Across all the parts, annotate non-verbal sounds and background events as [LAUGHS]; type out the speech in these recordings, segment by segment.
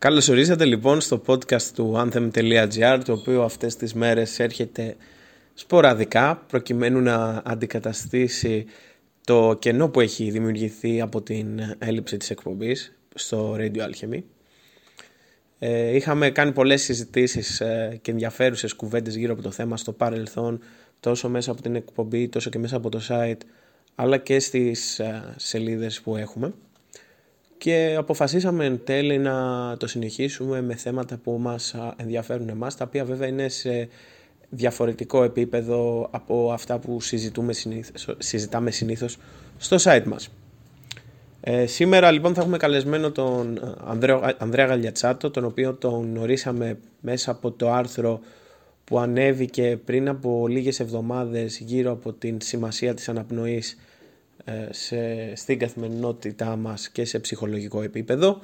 Καλώς ορίσατε λοιπόν στο podcast του anthem.gr το οποίο αυτές τις μέρες έρχεται σποραδικά προκειμένου να αντικαταστήσει το κενό που έχει δημιουργηθεί από την έλλειψη της εκπομπής στο Radio Alchemy. Ε, είχαμε κάνει πολλές συζητήσεις ε, και ενδιαφέρουσες κουβέντες γύρω από το θέμα στο παρελθόν τόσο μέσα από την εκπομπή τόσο και μέσα από το site αλλά και στις ε, σελίδες που έχουμε και αποφασίσαμε εν τέλει να το συνεχίσουμε με θέματα που μας ενδιαφέρουν εμάς, τα οποία βέβαια είναι σε διαφορετικό επίπεδο από αυτά που συζητούμε συνήθως, συζητάμε συνήθως στο site μας. Ε, σήμερα λοιπόν θα έχουμε καλεσμένο τον Ανδρέα, Ανδρέα Γαλιατσάτο, τον οποίο τον γνωρίσαμε μέσα από το άρθρο που ανέβηκε πριν από λίγες εβδομάδες γύρω από την σημασία της αναπνοής ε, σε, στην καθημερινότητά μας και σε ψυχολογικό επίπεδο.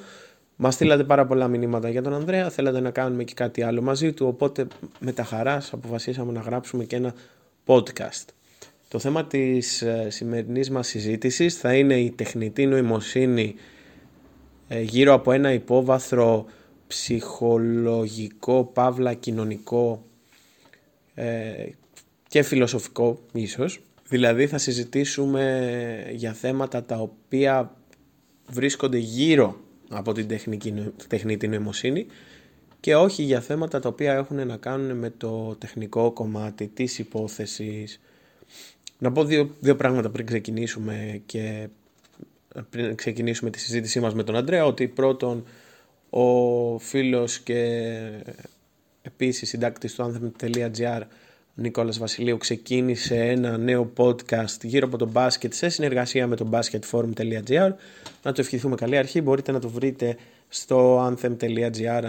Μας στείλατε πάρα πολλά μηνύματα για τον Ανδρέα, θέλατε να κάνουμε και κάτι άλλο μαζί του, οπότε με τα χαράς αποφασίσαμε να γράψουμε και ένα podcast. Το θέμα της ε, σημερινής μας συζήτησης θα είναι η τεχνητή νοημοσύνη ε, γύρω από ένα υπόβαθρο ψυχολογικό, παύλα κοινωνικό και φιλοσοφικό ίσως. Δηλαδή θα συζητήσουμε για θέματα τα οποία βρίσκονται γύρω από την τεχνική, τεχνητή νοημοσύνη και όχι για θέματα τα οποία έχουν να κάνουν με το τεχνικό κομμάτι της υπόθεσης. Να πω δύο, δύο πράγματα πριν ξεκινήσουμε και πριν ξεκινήσουμε τη συζήτησή μας με τον Αντρέα ότι πρώτον ο φίλος και επίσης συντάκτης του anthem.gr ο Νικόλας Βασιλείου ξεκίνησε ένα νέο podcast γύρω από το μπάσκετ σε συνεργασία με το basketforum.gr να το ευχηθούμε καλή αρχή. Μπορείτε να το βρείτε στο anthem.gr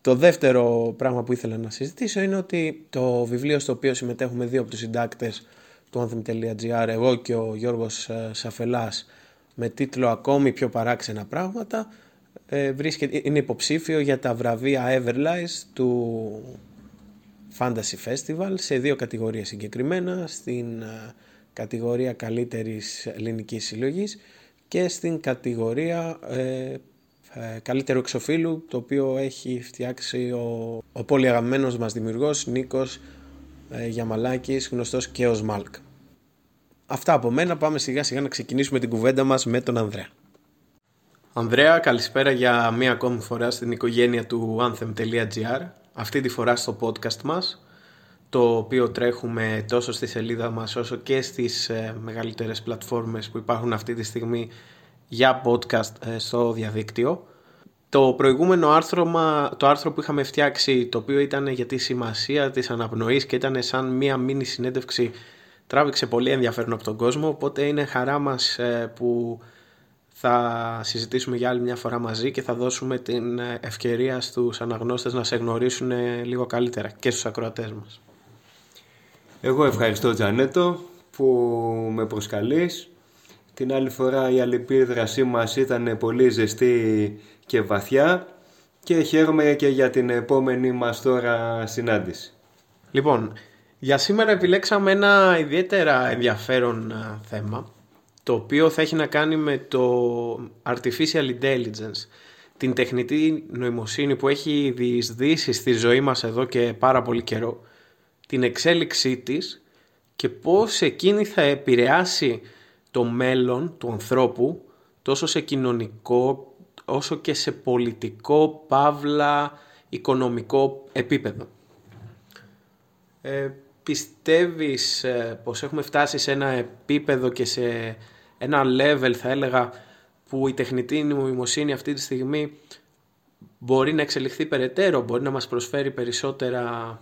το δεύτερο πράγμα που ήθελα να συζητήσω είναι ότι το βιβλίο στο οποίο συμμετέχουμε δύο από τους συντάκτες του anthem.gr εγώ και ο Γιώργος ε, Σαφελάς με τίτλο «Ακόμη πιο παράξενα πράγματα» ε, βρίσκεται, είναι υποψήφιο για τα βραβεία Everlies του Fantasy Festival σε δύο κατηγορίες συγκεκριμένα, στην ε, κατηγορία καλύτερης ελληνικής συλλογής και στην κατηγορία ε, ε, καλύτερου εξοφίλου το οποίο έχει φτιάξει ο, ο πολύ αγαπημένος μας δημιουργός Νίκος ε, Γιαμαλάκης γνωστός και ως Μάλκ. Αυτά από μένα πάμε σιγά σιγά να ξεκινήσουμε την κουβέντα μας με τον Ανδρέα. Ανδρέα καλησπέρα για μία ακόμη φορά στην οικογένεια του anthem.gr αυτή τη φορά στο podcast μας το οποίο τρέχουμε τόσο στη σελίδα μας όσο και στις ε, μεγαλύτερες πλατφόρμες που υπάρχουν αυτή τη στιγμή για podcast ε, στο διαδίκτυο. Το προηγούμενο άρθρο, το άρθρο που είχαμε φτιάξει, το οποίο ήταν για τη σημασία της αναπνοής και ήταν σαν μία μίνι συνέντευξη, τράβηξε πολύ ενδιαφέρον από τον κόσμο, οπότε είναι χαρά μας ε, που θα συζητήσουμε για άλλη μια φορά μαζί και θα δώσουμε την ευκαιρία στους αναγνώστες να σε γνωρίσουν λίγο καλύτερα και στους ακροατές μας. Εγώ ευχαριστώ Τζανέτο που με προσκαλείς. Την άλλη φορά η αλληλεπίδρασή μας ήταν πολύ ζεστή και βαθιά και χαίρομαι και για την επόμενη μας τώρα συνάντηση. Λοιπόν, για σήμερα επιλέξαμε ένα ιδιαίτερα ενδιαφέρον θέμα το οποίο θα έχει να κάνει με το Artificial Intelligence, την τεχνητή νοημοσύνη που έχει διεισδύσει στη ζωή μας εδώ και πάρα πολύ καιρό, την εξέλιξή της και πώς εκείνη θα επηρεάσει το μέλλον του ανθρώπου τόσο σε κοινωνικό όσο και σε πολιτικό, παύλα, οικονομικό επίπεδο. Ε, πιστεύεις ε, πως έχουμε φτάσει σε ένα επίπεδο και σε ένα level θα έλεγα που η τεχνητή νοημοσύνη αυτή τη στιγμή μπορεί να εξελιχθεί περαιτέρω, μπορεί να μας προσφέρει περισσότερα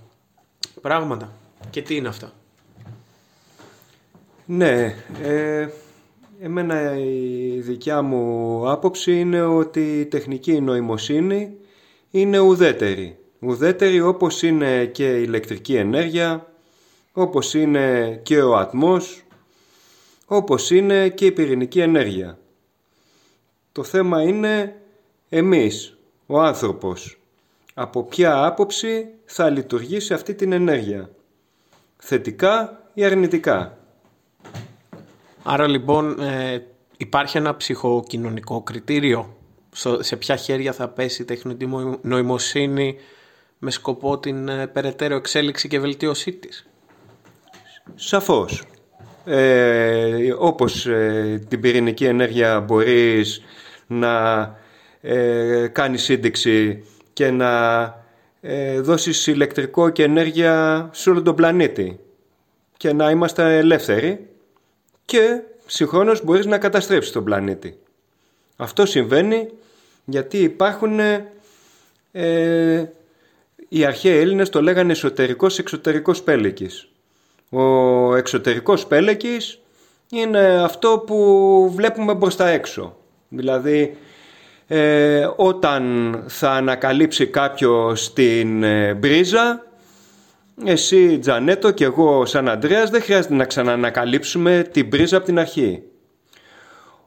πράγματα. Και τι είναι αυτά; Ναι, ε, εμένα η δικιά μου άποψη είναι ότι η τεχνική νοημοσύνη είναι ουδέτερη. Ουδέτερη όπως είναι και η ηλεκτρική ενέργεια, όπως είναι και ο ατμός, όπως είναι και η πυρηνική ενέργεια. Το θέμα είναι εμείς, ο άνθρωπος, από ποια άποψη θα λειτουργήσει αυτή την ενέργεια. Θετικά ή αρνητικά. Άρα λοιπόν ε, υπάρχει ένα ψυχοκοινωνικό κριτήριο σε ποια χέρια θα πέσει η τεχνητή νοημοσύνη με σκοπό την ε, περαιτέρω εξέλιξη και βελτίωσή της; Σαφώς. Ε, όπως ε, την πυρηνική ενέργεια μπορείς να ε, κάνεις σύνδεξη και να ε, δώσεις ηλεκτρικό και ενέργεια σε όλο τον πλανήτη και να είμαστε ελεύθεροι και συγχρόνως μπορείς να καταστρέψεις τον πλανήτη. Αυτό συμβαίνει γιατί υπάρχουν ε, οι αρχαίοι Έλληνες το λέγανε εσωτερικός εξωτερικός πέλεκης. Ο εξωτερικός πέλεκης είναι αυτό που βλέπουμε μπροστά έξω. Δηλαδή ε, όταν θα ανακαλύψει κάποιος την ε, μπρίζα εσύ Τζανέτο και εγώ σαν Αντρέας δεν χρειάζεται να ξαναανακαλύψουμε την μπρίζα από την αρχή.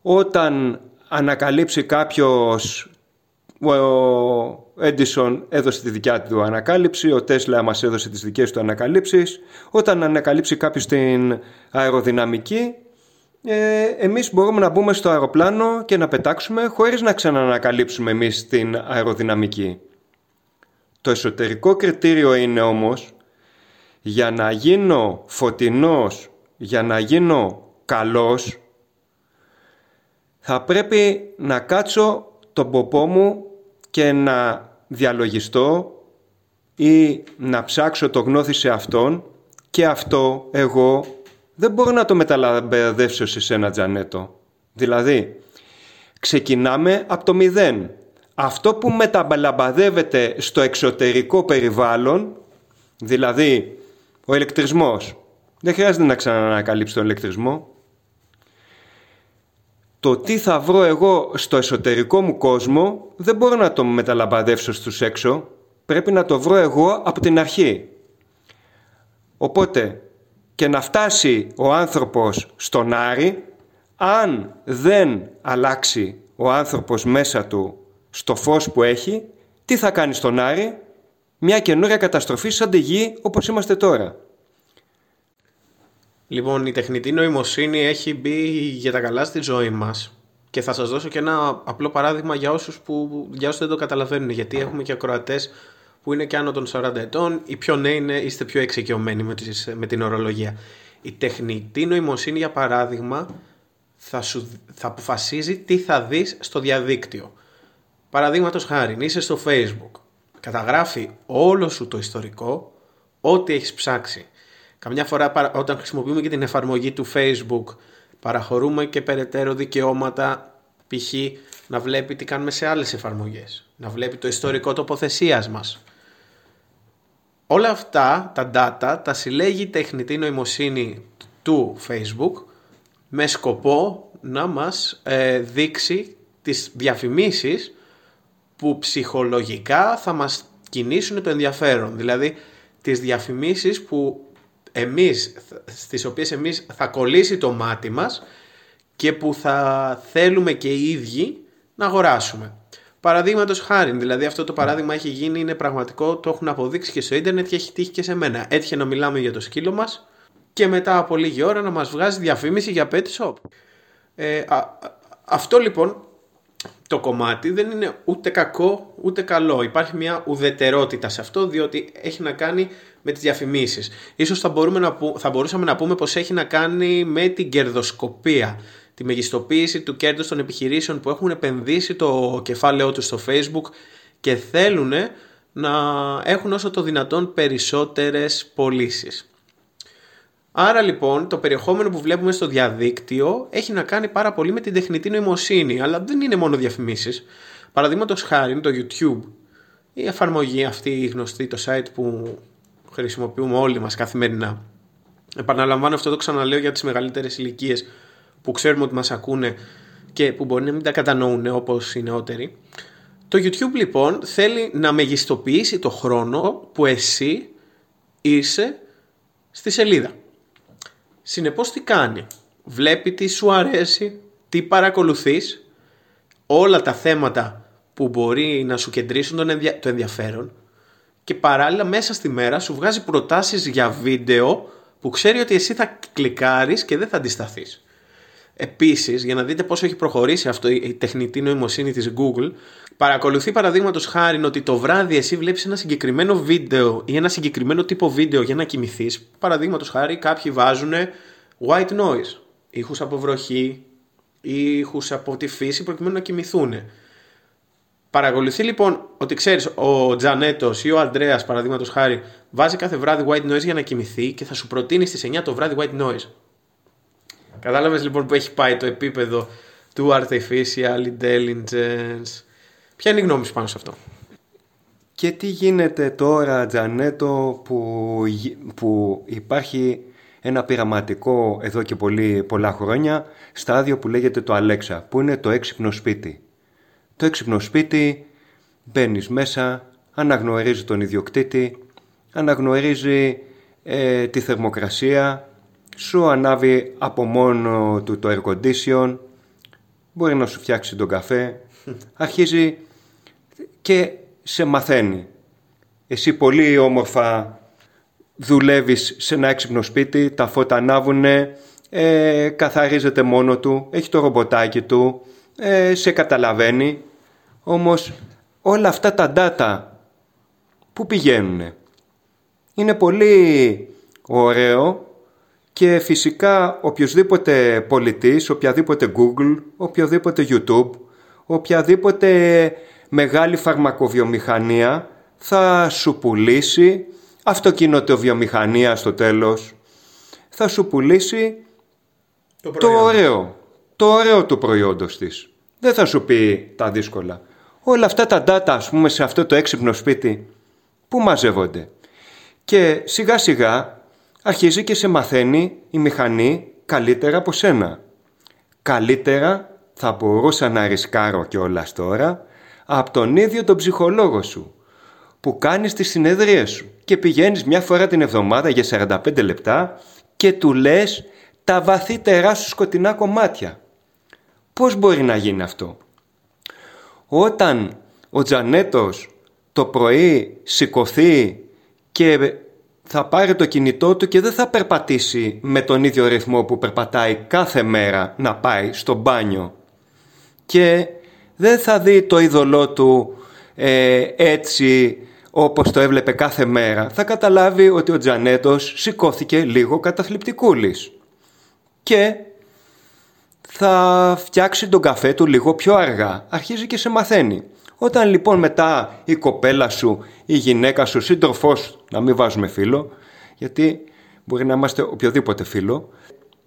Όταν ανακαλύψει κάποιος ο Έντισον έδωσε τη δικιά του ανακάλυψη, ο Τέσλα μας έδωσε τις δικές του ανακαλύψεις. Όταν ανακαλύψει κάποιος την αεροδυναμική, ε, εμείς μπορούμε να μπούμε στο αεροπλάνο και να πετάξουμε χωρίς να ξαναανακαλύψουμε εμείς την αεροδυναμική. Το εσωτερικό κριτήριο είναι όμως για να γίνω φωτεινός, για να γίνω καλός, θα πρέπει να κάτσω τον ποπό μου και να διαλογιστώ ή να ψάξω το γνώθι σε αυτόν και αυτό εγώ δεν μπορώ να το μεταλαμπεδεύσω σε σένα Τζανέτο. Δηλαδή, ξεκινάμε από το μηδέν. Αυτό που μεταλαμπαδεύεται στο εξωτερικό περιβάλλον, δηλαδή ο ηλεκτρισμός, δεν χρειάζεται να ξανανακαλύψει τον ηλεκτρισμό. Το τι θα βρω εγώ στο εσωτερικό μου κόσμο δεν μπορώ να το μεταλαμπαδεύσω στους έξω. Πρέπει να το βρω εγώ από την αρχή. Οπότε και να φτάσει ο άνθρωπος στον Άρη, αν δεν αλλάξει ο άνθρωπος μέσα του στο φως που έχει, τι θα κάνει στον Άρη, μια καινούρια καταστροφή σαν τη γη όπως είμαστε τώρα. Λοιπόν, η τεχνητή νοημοσύνη έχει μπει για τα καλά στη ζωή μας και θα σας δώσω και ένα απλό παράδειγμα για όσους, που, για όσους δεν το καταλαβαίνουν γιατί έχουμε και ακροατές που είναι και άνω των 40 ετών, οι πιο νέοι είναι, είστε πιο εξοικειωμένοι με, με την ορολογία. Η τεχνητή νοημοσύνη, για παράδειγμα, θα, σου, θα αποφασίζει τι θα δεις στο διαδίκτυο. Παραδείγματος χάρη, είσαι στο facebook, καταγράφει όλο σου το ιστορικό, ό,τι έχεις ψάξει. Καμιά φορά όταν χρησιμοποιούμε και την εφαρμογή του facebook, παραχωρούμε και περαιτέρω δικαιώματα, π.χ. να βλέπει τι κάνουμε σε άλλες εφαρμογές, να βλέπει το ιστορικό τοποθεσίας μας, Όλα αυτά τα data τα συλλέγει η τεχνητή νοημοσύνη του Facebook με σκοπό να μας ε, δείξει τις διαφημίσεις που ψυχολογικά θα μας κινήσουν το ενδιαφέρον. Δηλαδή τις διαφημίσεις που εμείς, στις οποίες εμείς θα κολλήσει το μάτι μας και που θα θέλουμε και οι ίδιοι να αγοράσουμε. Παραδείγματος χάρη, δηλαδή αυτό το παράδειγμα έχει γίνει, είναι πραγματικό, το έχουν αποδείξει και στο ίντερνετ και έχει τύχει και σε μένα. Έτυχε να μιλάμε για το σκύλο μας και μετά από λίγη ώρα να μας βγάζει διαφήμιση για pet shop. Ε, αυτό λοιπόν το κομμάτι δεν είναι ούτε κακό ούτε καλό. Υπάρχει μια ουδετερότητα σε αυτό διότι έχει να κάνει με τις διαφημίσεις. Ίσως θα, μπορούμε να θα μπορούσαμε να πούμε πως έχει να κάνει με την κερδοσκοπία τη μεγιστοποίηση του κέρδους των επιχειρήσεων που έχουν επενδύσει το κεφάλαιό τους στο facebook και θέλουν να έχουν όσο το δυνατόν περισσότερες πωλήσεις. Άρα λοιπόν το περιεχόμενο που βλέπουμε στο διαδίκτυο έχει να κάνει πάρα πολύ με την τεχνητή νοημοσύνη, αλλά δεν είναι μόνο διαφημίσεις. Παραδείγματος χάρη το YouTube, η εφαρμογή αυτή η γνωστή, το site που χρησιμοποιούμε όλοι μας καθημερινά. Επαναλαμβάνω αυτό το ξαναλέω για τις μεγαλύτερες ηλικίες που ξέρουμε ότι μας ακούνε και που μπορεί να μην τα κατανοούν όπως οι νεότεροι. Το YouTube λοιπόν θέλει να μεγιστοποιήσει το χρόνο που εσύ είσαι στη σελίδα. Συνεπώς τι κάνει; Βλέπει τι σου αρέσει, τι παρακολουθείς, όλα τα θέματα που μπορεί να σου κεντρήσουν το ενδιαφέρον και παράλληλα μέσα στη μέρα σου βγάζει προτάσεις για βίντεο που ξέρει ότι εσύ θα κλικάρεις και δεν θα αντισταθείς. Επίσης, για να δείτε πόσο έχει προχωρήσει αυτό η τεχνητή νοημοσύνη της Google, παρακολουθεί παραδείγματος χάρη ότι το βράδυ εσύ βλέπεις ένα συγκεκριμένο βίντεο ή ένα συγκεκριμένο τύπο βίντεο για να κοιμηθείς. Παραδείγματος χάρη, κάποιοι βάζουν white noise, ήχους από βροχή ή ήχους από τη φύση προκειμένου να κοιμηθούν. Παρακολουθεί λοιπόν ότι ξέρεις, ο Τζανέτος ή ο Αντρέα, παραδείγματος χάρη, βάζει κάθε βράδυ white noise για να κοιμηθεί και θα σου προτείνει στις 9 το βράδυ white noise. Κατάλαβες λοιπόν που έχει πάει το επίπεδο του artificial intelligence. Ποια είναι η γνώμη σου πάνω σε αυτό; Και τι γίνεται τώρα, Τζανέτο, που, που υπάρχει ένα πειραματικό εδώ και πολύ, πολλά χρόνια στάδιο που λέγεται το Alexa, που είναι το έξυπνο σπίτι. Το έξυπνο σπίτι μπαίνεις μέσα, αναγνωρίζει τον ιδιοκτήτη, αναγνωρίζει ε, τη θερμοκρασία, σου ανάβει από μόνο του το air condition, μπορεί να σου φτιάξει τον καφέ, [LAUGHS] αρχίζει και σε μαθαίνει. Εσύ πολύ όμορφα δουλεύεις σε ένα έξυπνο σπίτι, τα φώτα ανάβουνε, ε, καθαρίζεται μόνο του, έχει το ρομποτάκι του, ε, σε καταλαβαίνει. Όμως όλα αυτά τα data που πηγαίνουνε. Είναι πολύ ωραίο και φυσικά οποιοδήποτε πολιτής, οποιαδήποτε Google, οποιοδήποτε YouTube, οποιαδήποτε μεγάλη φαρμακοβιομηχανία θα σου πουλήσει αυτοκινητοβιομηχανία στο τέλος. Θα σου πουλήσει το, το ωραίο το ωραίο του προϊόντος της. Δεν θα σου πει τα δύσκολα όλα αυτά τα data ας πούμε σε αυτό το έξυπνο σπίτι που μαζεύονται; Και σιγά σιγά αρχίζει και σε μαθαίνει η μηχανή καλύτερα από σένα. Καλύτερα θα μπορούσα να ρισκάρω κιόλας τώρα από τον ίδιο τον ψυχολόγο σου που κάνεις τις συνεδρίες σου και πηγαίνεις μια φορά την εβδομάδα για 45 λεπτά και του λες τα βαθύτερά σου σκοτεινά κομμάτια. Πώς μπορεί να γίνει αυτό; Όταν ο Τζανέτος το πρωί σηκωθεί και θα πάρει το κινητό του και δεν θα περπατήσει με τον ίδιο ρυθμό που περπατάει κάθε μέρα να πάει στο μπάνιο. Και δεν θα δει το είδωλό του ε, έτσι όπως το έβλεπε κάθε μέρα. Θα καταλάβει ότι ο Τζανέτος σηκώθηκε λίγο καταθλιπτικούλης. Και θα φτιάξει τον καφέ του λίγο πιο αργά. Αρχίζει και σε μαθαίνει. Όταν λοιπόν μετά η κοπέλα σου, η γυναίκα σου, σύντροφός, να μην βάζουμε φίλο, γιατί μπορεί να είμαστε οποιοδήποτε φίλο,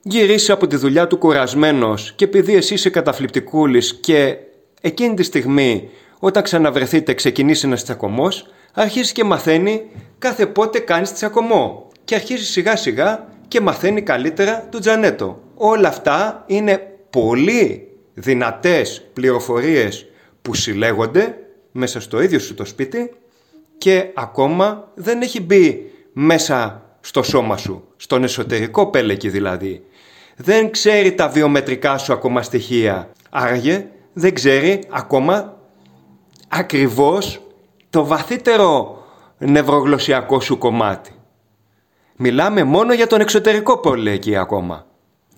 γυρίσει από τη δουλειά του κουρασμένος και επειδή εσύ είσαι καταφληπτικούλης και εκείνη τη στιγμή όταν ξαναβρεθείτε ξεκινήσει ένας τσακωμός, αρχίζει και μαθαίνει κάθε πότε κάνεις τσακωμό και αρχίζει σιγά σιγά και μαθαίνει καλύτερα του Τζανέτο. Όλα αυτά είναι πολύ δυνατές πληροφορίες που συλλέγονται μέσα στο ίδιο σου το σπίτι και ακόμα δεν έχει μπει μέσα στο σώμα σου, στον εσωτερικό πέλεκι δηλαδή. Δεν ξέρει τα βιομετρικά σου ακόμα στοιχεία. Άραγε δεν ξέρει ακόμα ακριβώς το βαθύτερο νευρογλωσσιακό σου κομμάτι. Μιλάμε μόνο για τον εξωτερικό πέλεκι ακόμα.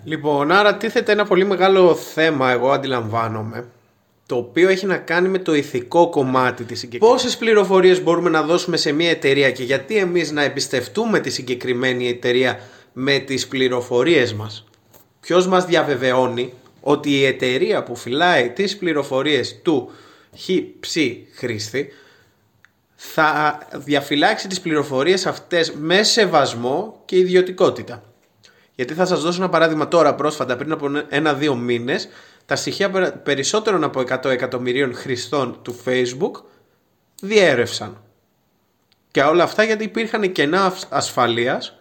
Λοιπόν, άρα τίθεται ένα πολύ μεγάλο θέμα, εγώ αντιλαμβάνομαι, το οποίο έχει να κάνει με το ηθικό κομμάτι της συγκεκριμένης. Πόσες πληροφορίες μπορούμε να δώσουμε σε μια εταιρεία και γιατί εμείς να εμπιστευτούμε τη συγκεκριμένη εταιρεία με τις πληροφορίες μας; Ποιος μας διαβεβαιώνει ότι η εταιρεία που φυλάει τις πληροφορίες του χ χρήστη θα διαφυλάξει τις πληροφορίες αυτές με σεβασμό και ιδιωτικότητα; Γιατί θα σας δώσω ένα παράδειγμα τώρα πρόσφατα πριν από ένα-δύο μήνες τα στοιχεία περισσότερων από 100 εκατομμυρίων χρηστών του Facebook διέρευσαν. Και όλα αυτά γιατί υπήρχαν κενά ασφαλείας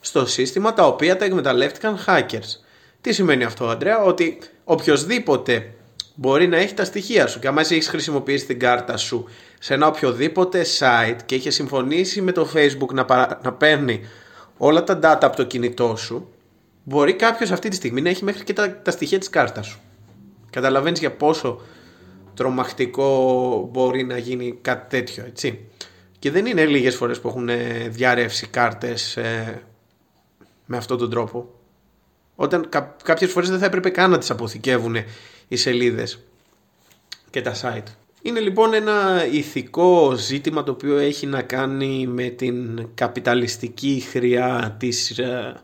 στο σύστημα τα οποία τα εκμεταλλεύτηκαν hackers. Τι σημαίνει αυτό, Αντρέα, ότι οποιοδήποτε μπορεί να έχει τα στοιχεία σου και άμα εσύ έχεις χρησιμοποιήσει την κάρτα σου σε ένα οποιοδήποτε site και είχε συμφωνήσει με το Facebook να, να παίρνει όλα τα data από το κινητό σου, μπορεί κάποιος αυτή τη στιγμή να έχει μέχρι και τα, τα στοιχεία της κάρτας σου. Καταλαβαίνεις για πόσο τρομακτικό μπορεί να γίνει κάτι τέτοιο, έτσι. Και δεν είναι λίγες φορές που έχουν διαρρεύσει κάρτες ε, με αυτόν τον τρόπο. Όταν κα, κάποιες φορές δεν θα έπρεπε καν να τις αποθηκεύουν οι σελίδες και τα site. Είναι λοιπόν ένα ηθικό ζήτημα το οποίο έχει να κάνει με την καπιταλιστική χρειά της, ε,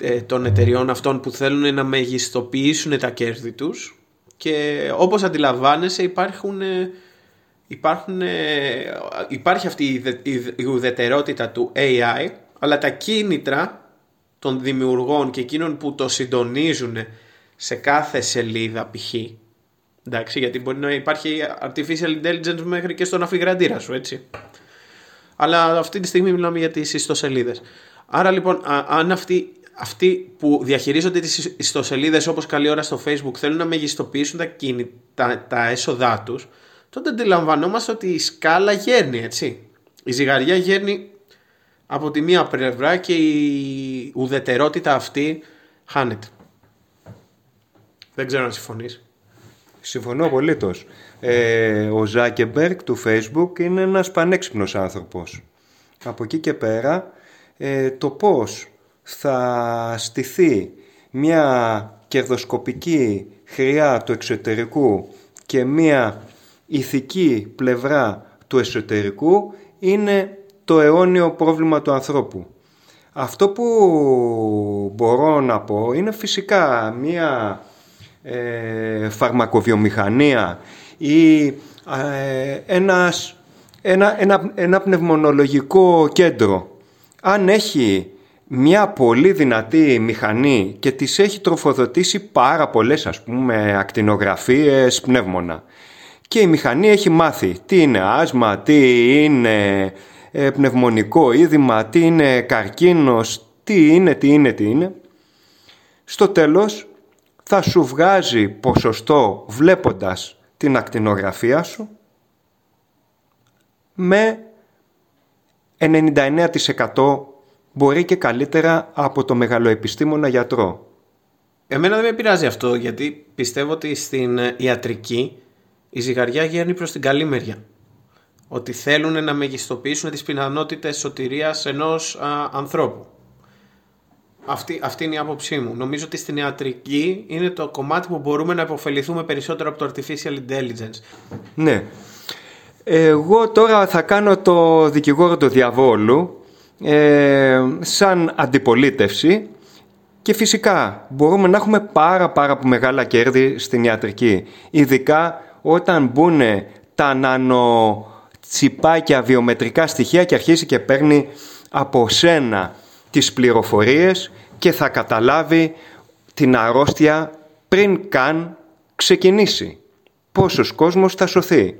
ε, των εταιριών αυτών που θέλουν να μεγιστοποιήσουν τα κέρδη τους και όπως αντιλαμβάνεσαι υπάρχουν, ε, υπάρχουν, υπάρχει αυτή η ουδετερότητα του AI αλλά τα κίνητρα των δημιουργών και εκείνων που το συντονίζουν σε κάθε σελίδα π.χ. Εντάξει, γιατί μπορεί να υπάρχει artificial intelligence μέχρι και στον αφιγραντήρα σου, έτσι. Αλλά αυτή τη στιγμή μιλάμε για τις ιστοσελίδες. Άρα λοιπόν, αν αυτοί, αυτοί που διαχειρίζονται τις ιστοσελίδες όπως καλή ώρα στο facebook θέλουν να μεγιστοποιήσουν τα, τα, τα έσοδά τους, τότε αντιλαμβανόμαστε ότι η σκάλα γέρνει, έτσι. Η ζυγαριά γέρνει από τη μία πλευρά και η ουδετερότητα αυτή χάνεται. Δεν ξέρω αν συμφωνείς. Συμφωνώ απολύτως. Ε, ο Ζάκεμπερκ του Facebook είναι ένας πανέξυπνος άνθρωπος. Από εκεί και πέρα ε, το πώς θα στηθεί μια κερδοσκοπική χρειά του εξωτερικού και μια ηθική πλευρά του εσωτερικού είναι το αιώνιο πρόβλημα του ανθρώπου. Αυτό που μπορώ να πω είναι φυσικά μια ε, φαρμακοβιομηχανία ή ε, ένας, ένα, ένα, ένα πνευμονολογικό κέντρο αν έχει μια πολύ δυνατή μηχανή και της έχει τροφοδοτήσει πάρα πολλές ας πούμε ακτινογραφίες πνεύμονα και η μηχανή έχει μάθει τι είναι άσμα, τι είναι ε, πνευμονικό είδημα, τι είναι καρκίνος, τι είναι, τι είναι, τι είναι. Στο τέλος θα σου βγάζει ποσοστό βλέποντας την ακτινογραφία σου με 99% μπορεί και καλύτερα από το μεγαλοεπιστήμονα γιατρό. Εμένα δεν με πειράζει αυτό γιατί πιστεύω ότι στην ιατρική η ζυγαριά γέρνει προς την καλή μεριά. Ότι θέλουν να μεγιστοποιήσουν τις πιθανότητες σωτηρίας ενός ανθρώπου. Αυτή, αυτή είναι η άποψή μου. Νομίζω ότι στην ιατρική είναι το κομμάτι που μπορούμε να υποφεληθούμε περισσότερο από το artificial intelligence. Ναι. Εγώ τώρα θα κάνω το δικηγόρο του διαβόλου ε, σαν αντιπολίτευση και φυσικά μπορούμε να έχουμε πάρα πάρα μεγάλα κέρδη στην ιατρική. Ειδικά όταν μπουν τα νανοτσιπάκια βιομετρικά στοιχεία και αρχίσει και παίρνει από σένα τις πληροφορίες και θα καταλάβει την αρρώστια πριν καν ξεκινήσει. Πόσος κόσμος θα σωθεί.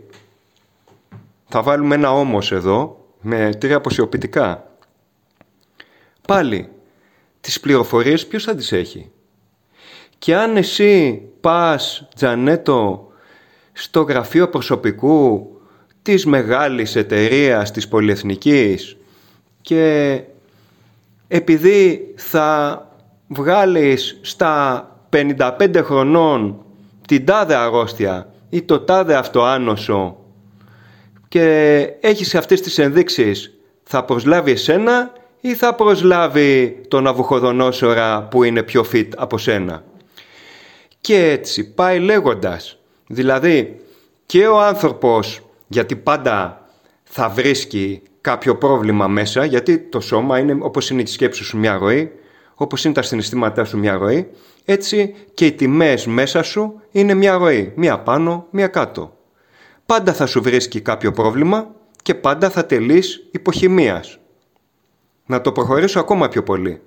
Θα βάλουμε ένα όμως εδώ με τρία αποσιοποιητικά. Πάλι, τις πληροφορίες ποιος θα τις έχει. Και αν εσύ πας, Τζανέτο, στο γραφείο προσωπικού της μεγάλης εταιρείας της πολυεθνικής και επειδή θα βγάλεις στα 55 χρονών την τάδε αρρώστια ή το τάδε αυτοάνωσο και έχεις αυτές τις ενδείξεις θα προσλάβει εσένα ή θα προσλάβει τον Αβουχοδονόσορα που είναι πιο fit από σένα. Και έτσι πάει λέγοντας. Δηλαδή και ο άνθρωπος γιατί πάντα θα βρίσκει κάποιο πρόβλημα μέσα, γιατί το σώμα είναι όπως είναι η σκέψη σου μια ροή, όπως είναι τα συναισθήματά σου μια ροή, έτσι και οι τιμές μέσα σου είναι μια ροή, μια πάνω, μια κάτω. Πάντα θα σου βρίσκει κάποιο πρόβλημα και πάντα θα τελείς υποχημίας. Να το προχωρήσω ακόμα πιο πολύ.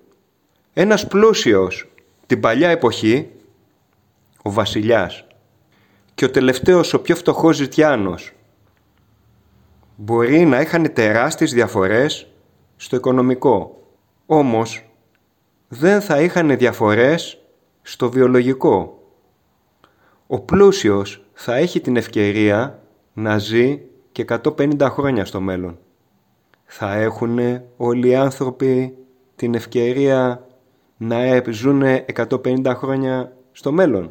Ένας πλούσιος την παλιά εποχή, ο βασιλιάς, και ο τελευταίος ο πιο φτωχός ζητιάνος, μπορεί να είχαν τεράστιες διαφορές στο οικονομικό. Όμως δεν θα είχαν διαφορές στο βιολογικό. Ο πλούσιος θα έχει την ευκαιρία να ζει και 150 χρόνια στο μέλλον. Θα έχουν όλοι οι άνθρωποι την ευκαιρία να ζουν 150 χρόνια στο μέλλον.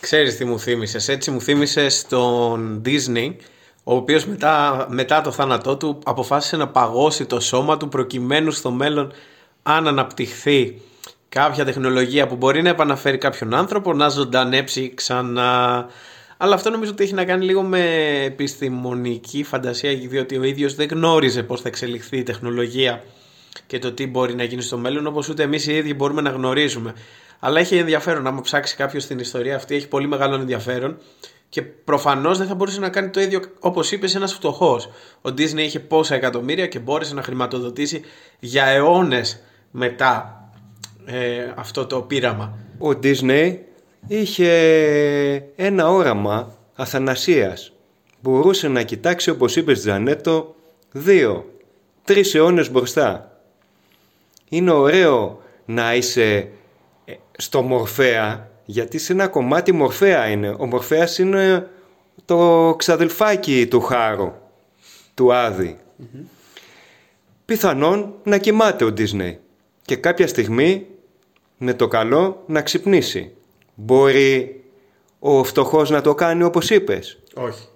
Ξέρεις τι μου θύμισες, έτσι μου θύμισες τον Disney ο οποίος μετά, μετά το θάνατό του αποφάσισε να παγώσει το σώμα του προκειμένου στο μέλλον αν αναπτυχθεί κάποια τεχνολογία που μπορεί να επαναφέρει κάποιον άνθρωπο, να ζωντανέψει ξανά. Αλλά αυτό νομίζω ότι έχει να κάνει λίγο με επιστημονική φαντασία, διότι ο ίδιος δεν γνώριζε πώς θα εξελιχθεί η τεχνολογία και το τι μπορεί να γίνει στο μέλλον, όπως ούτε εμείς οι ίδιοι μπορούμε να γνωρίζουμε. Αλλά έχει ενδιαφέρον, άμα ψάξει κάποιος την ιστορία αυτή, έχει πολύ μεγάλο ενδιαφέρον και προφανώς δεν θα μπορούσε να κάνει το ίδιο όπως είπες ένας φτωχός. Ο Disney είχε πόσα εκατομμύρια και μπόρεσε να χρηματοδοτήσει για αιώνες μετά ε, αυτό το πείραμα. Ο Disney είχε ένα όραμα αθανασίας. Μπορούσε να κοιτάξει όπως είπες Τζανέτο δύο, τρεις αιώνες μπροστά. Είναι ωραίο να είσαι ε, στο Μορφέα γιατί σε ένα κομμάτι Μορφέα είναι. Ο Μορφέας είναι το ξαδελφάκι του Χάρου, του Άδη. Πιθανόν να κοιμάται ο Disney και κάποια στιγμή με το καλό να ξυπνήσει. Μπορεί ο φτωχός να το κάνει όπως είπες; Όχι.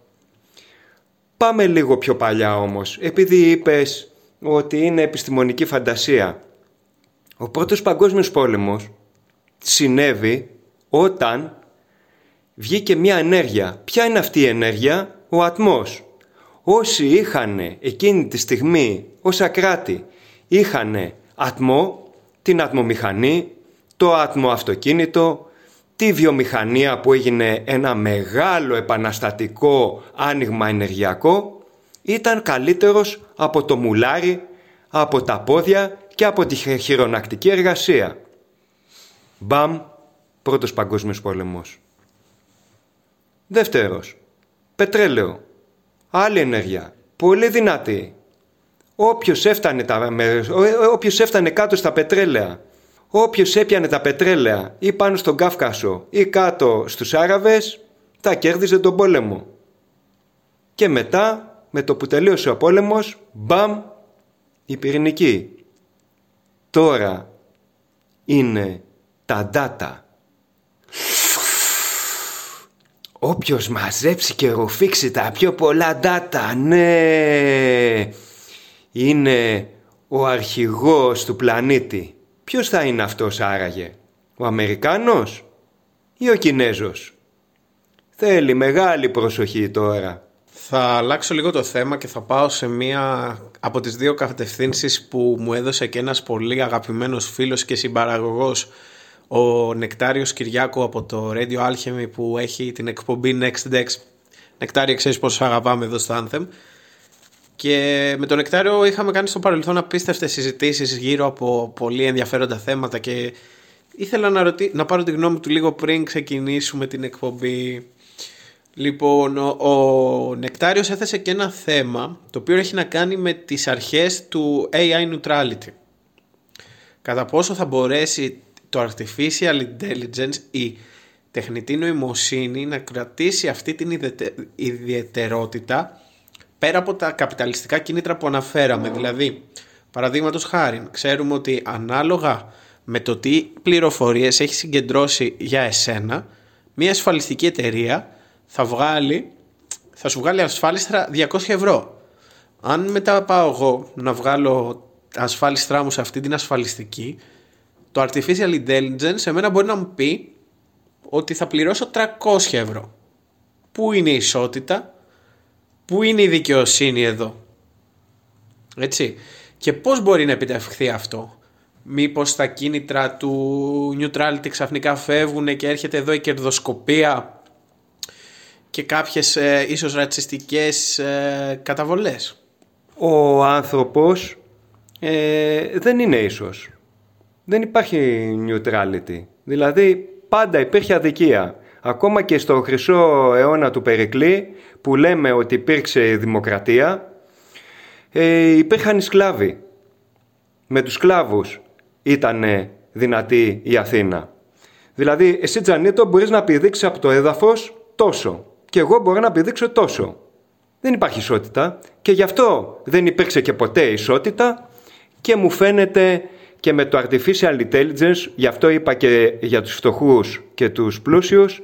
Πάμε λίγο πιο παλιά όμως. Επειδή είπες ότι είναι επιστημονική φαντασία. Ο πρώτος παγκόσμιος πόλεμος συνέβη όταν βγήκε μια ενέργεια. Ποια είναι αυτή η ενέργεια; Ο ατμός. Όσοι είχαν εκείνη τη στιγμή, όσα κράτη, είχαν ατμό, την ατμομηχανή, το άτμο αυτοκίνητο, τη βιομηχανία που έγινε ένα μεγάλο επαναστατικό άνοιγμα ενεργειακό, ήταν καλύτερος από το μουλάρι, από τα πόδια και από τη χειρονακτική εργασία. Μπαμ, πρώτος παγκόσμιος πόλεμος. Δεύτερος, πετρέλαιο, άλλη ενέργεια, πολύ δυνατή. Όποιος έφτανε, τα, όποιος έφτανε κάτω στα πετρέλαια Όποιος έπιανε τα πετρέλαια ή πάνω στον Κάφκασο ή κάτω στους Άραβες θα κέρδιζε τον πόλεμο. Και μετά με το που τελείωσε ο πόλεμος μπαμ η πυρηνική. Τώρα είναι τα ντάτα. Όποιος μαζέψει και ρουφήξει τα πιο πολλά ντάτα, ναι, είναι ο αρχηγός του πλανήτη. Ποιος θα είναι αυτός άραγε, ο Αμερικάνος ή ο Κινέζος; Θέλει μεγάλη προσοχή τώρα. Θα αλλάξω λίγο το θέμα και θα πάω σε μία από τις δύο κατευθύνσεις που μου έδωσε και ένας πολύ αγαπημένος φίλος και συμπαραγωγός ο Νεκτάριος Κυριάκου από το Radio Alchemy που έχει την εκπομπή Next Dex. Νεκτάριο, ξέρεις πόσο αγαπάμε εδώ στο Anthem. Και με τον Νεκτάριο είχαμε κάνει στο παρελθόν απίστευτες συζητήσεις γύρω από πολύ ενδιαφέροντα θέματα και ήθελα να, ρωτή, να πάρω τη γνώμη του λίγο πριν ξεκινήσουμε την εκπομπή. Λοιπόν, ο, ο Νεκτάριος έθεσε και ένα θέμα το οποίο έχει να κάνει με τις αρχές του AI neutrality. Κατά πόσο θα μπορέσει το artificial intelligence, η τεχνητή νοημοσύνη να κρατήσει αυτή την ιδιαιτερότητα πέρα από τα καπιταλιστικά κίνητρα που αναφέραμε. Δηλαδή, παραδείγματος χάρη, ξέρουμε ότι ανάλογα με το τι πληροφορίες έχει συγκεντρώσει για εσένα, μια ασφαλιστική εταιρεία θα, βγάλει, θα σου βγάλει ασφάλιστρα 200 ευρώ. Αν μετά πάω εγώ να βγάλω ασφάλιστρά μου σε αυτή την ασφαλιστική, το artificial intelligence σε μένα μπορεί να μου πει ότι θα πληρώσω 300 ευρώ. Πού είναι η ισότητα, Πού είναι η δικαιοσύνη εδώ; Έτσι. Και πώς μπορεί να επιτευχθεί αυτό; Μήπως τα κίνητρα του neutrality ξαφνικά φεύγουν και έρχεται εδώ η κερδοσκοπία και κάποιες ε, ίσως ρατσιστικές ε, καταβολές; Ο άνθρωπος ε, δεν είναι ίσος. Δεν υπάρχει neutrality. Δηλαδή πάντα υπήρχε αδικία. Ακόμα και στο χρυσό αιώνα του Περικλή που λέμε ότι υπήρξε δημοκρατία ε, υπήρχαν οι σκλάβοι. Με τους σκλάβους ήταν δυνατή η Αθήνα. Δηλαδή εσύ Τζανίτο μπορείς να πηδήξεις από το έδαφος τόσο και εγώ μπορώ να πηδήξω τόσο. Δεν υπάρχει ισότητα και γι' αυτό δεν υπήρξε και ποτέ ισότητα και μου φαίνεται και με το artificial intelligence, γι' αυτό είπα και για τους φτωχούς και τους πλούσιους,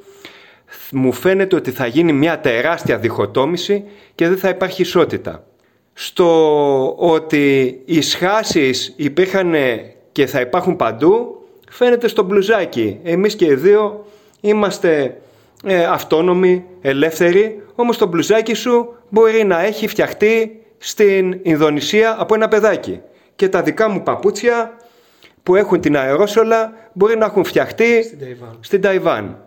μου φαίνεται ότι θα γίνει μια τεράστια διχοτόμηση και δεν θα υπάρχει ισότητα. Στο ότι οι σχάσεις υπήρχαν και θα υπάρχουν παντού φαίνεται στο μπλουζάκι. Εμείς και οι δύο είμαστε ε, αυτόνομοι, ελεύθεροι, όμως το μπλουζάκι σου μπορεί να έχει φτιαχτεί στην Ινδονησία από ένα παιδάκι. Και τα δικά μου παπούτσια που έχουν την αερόσολα μπορεί να έχουν φτιαχτεί στην Ταϊβάν.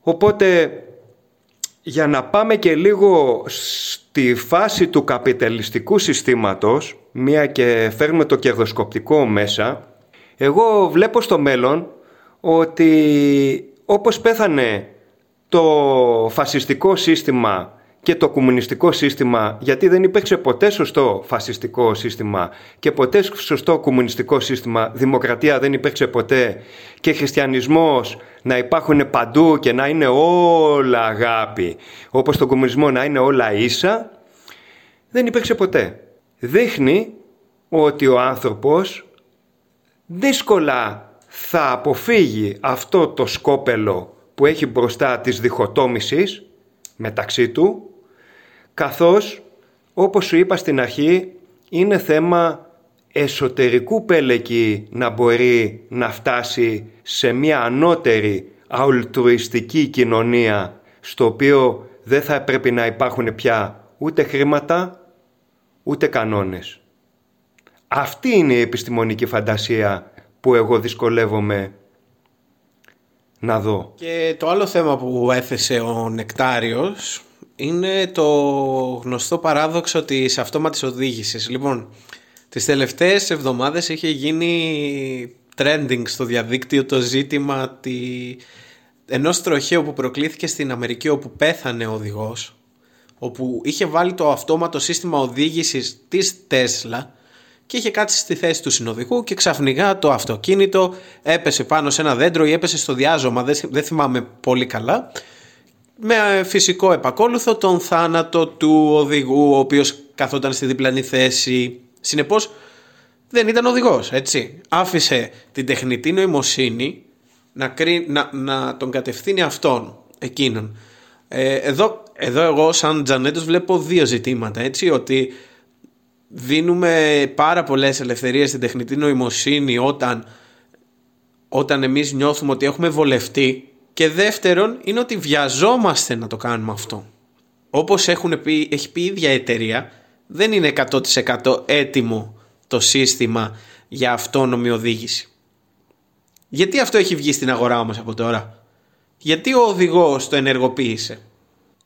Οπότε για να πάμε και λίγο στη φάση του καπιταλιστικού συστήματος, μία και φέρνουμε το κερδοσκοπτικό μέσα, εγώ βλέπω στο μέλλον ότι όπως πέθανε το φασιστικό σύστημα και το κομμουνιστικό σύστημα, γιατί δεν υπήρξε ποτέ σωστό φασιστικό σύστημα και ποτέ σωστό κομμουνιστικό σύστημα, δημοκρατία δεν υπήρξε ποτέ και χριστιανισμός να υπάρχουν παντού και να είναι όλα αγάπη, όπως το κομμουνισμό να είναι όλα ίσα, δεν υπήρξε ποτέ. Δείχνει ότι ο άνθρωπος δύσκολα θα αποφύγει αυτό το σκόπελο που έχει μπροστά της διχοτόμησης μεταξύ του, καθώς, όπως σου είπα στην αρχή, είναι θέμα εσωτερικού πέλεκη να μπορεί να φτάσει σε μια ανώτερη αουλτουριστική κοινωνία στο οποίο δεν θα πρέπει να υπάρχουν πια ούτε χρήματα ούτε κανόνες. Αυτή είναι η επιστημονική φαντασία που εγώ δυσκολεύομαι να δω. Και το άλλο θέμα που έθεσε ο Νεκτάριος είναι το γνωστό παράδοξο της αυτόματης οδήγησης. Λοιπόν, τις τελευταίες εβδομάδες είχε γίνει trending στο διαδίκτυο το ζήτημα τη... ενός τροχαίου που προκλήθηκε στην Αμερική όπου πέθανε ο οδηγός όπου είχε βάλει το αυτόματο σύστημα οδήγησης της Τέσλα και είχε κάτσει στη θέση του συνοδικού και ξαφνικά το αυτοκίνητο έπεσε πάνω σε ένα δέντρο ή έπεσε στο διάζωμα, δεν θυμάμαι πολύ καλά με φυσικό επακόλουθο τον θάνατο του οδηγού ο οποίος καθόταν στη διπλανή θέση. Συνεπώς δεν ήταν οδηγός έτσι. Άφησε την τεχνητή νοημοσύνη να, να, να τον κατευθύνει αυτόν εκείνον. Ε, εδώ, εδώ εγώ σαν Τζανέτος βλέπω δύο ζητήματα έτσι ότι δίνουμε πάρα πολλές ελευθερίες στην τεχνητή νοημοσύνη όταν, όταν εμείς νιώθουμε ότι έχουμε βολευτεί και δεύτερον είναι ότι βιαζόμαστε να το κάνουμε αυτό. Όπως έχουν πει, έχει πει η ίδια εταιρεία δεν είναι 100% έτοιμο το σύστημα για αυτόνομη οδήγηση. Γιατί αυτό έχει βγει στην αγορά όμως από τώρα; Γιατί ο οδηγός το ενεργοποίησε;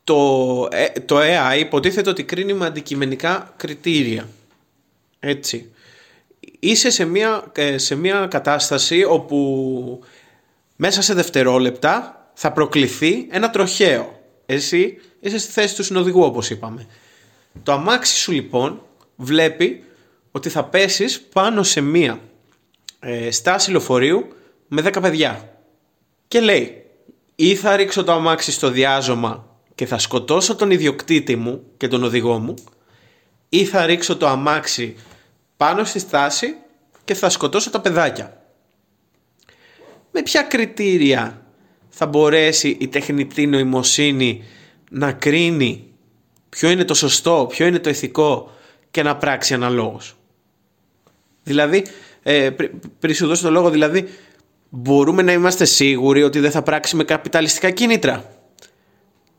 Το, ε, το AI υποτίθεται ότι κρίνει με αντικειμενικά κριτήρια. Έτσι. Είσαι σε μια, ε, σε μια κατάσταση όπου μέσα σε δευτερόλεπτα θα προκληθεί ένα τροχαίο. Εσύ είσαι στη θέση του συνοδηγού όπως είπαμε. Το αμάξι σου λοιπόν βλέπει ότι θα πέσεις πάνω σε μία ε, στάση λεωφορείου με 10 παιδιά. Και λέει ή θα ρίξω το αμάξι στο διάζωμα και θα σκοτώσω τον ιδιοκτήτη μου και τον οδηγό μου ή θα ρίξω το αμάξι πάνω στη στάση και θα σκοτώσω τα παιδάκια. Με ποια κριτήρια θα μπορέσει η τεχνητή νοημοσύνη να κρίνει ποιο είναι το σωστό, ποιο είναι το ηθικό και να πράξει αναλόγως; Δηλαδή, ε, πριν σου δώσω το λόγο, δηλαδή, μπορούμε να είμαστε σίγουροι ότι δεν θα πράξει με καπιταλιστικά κίνητρα;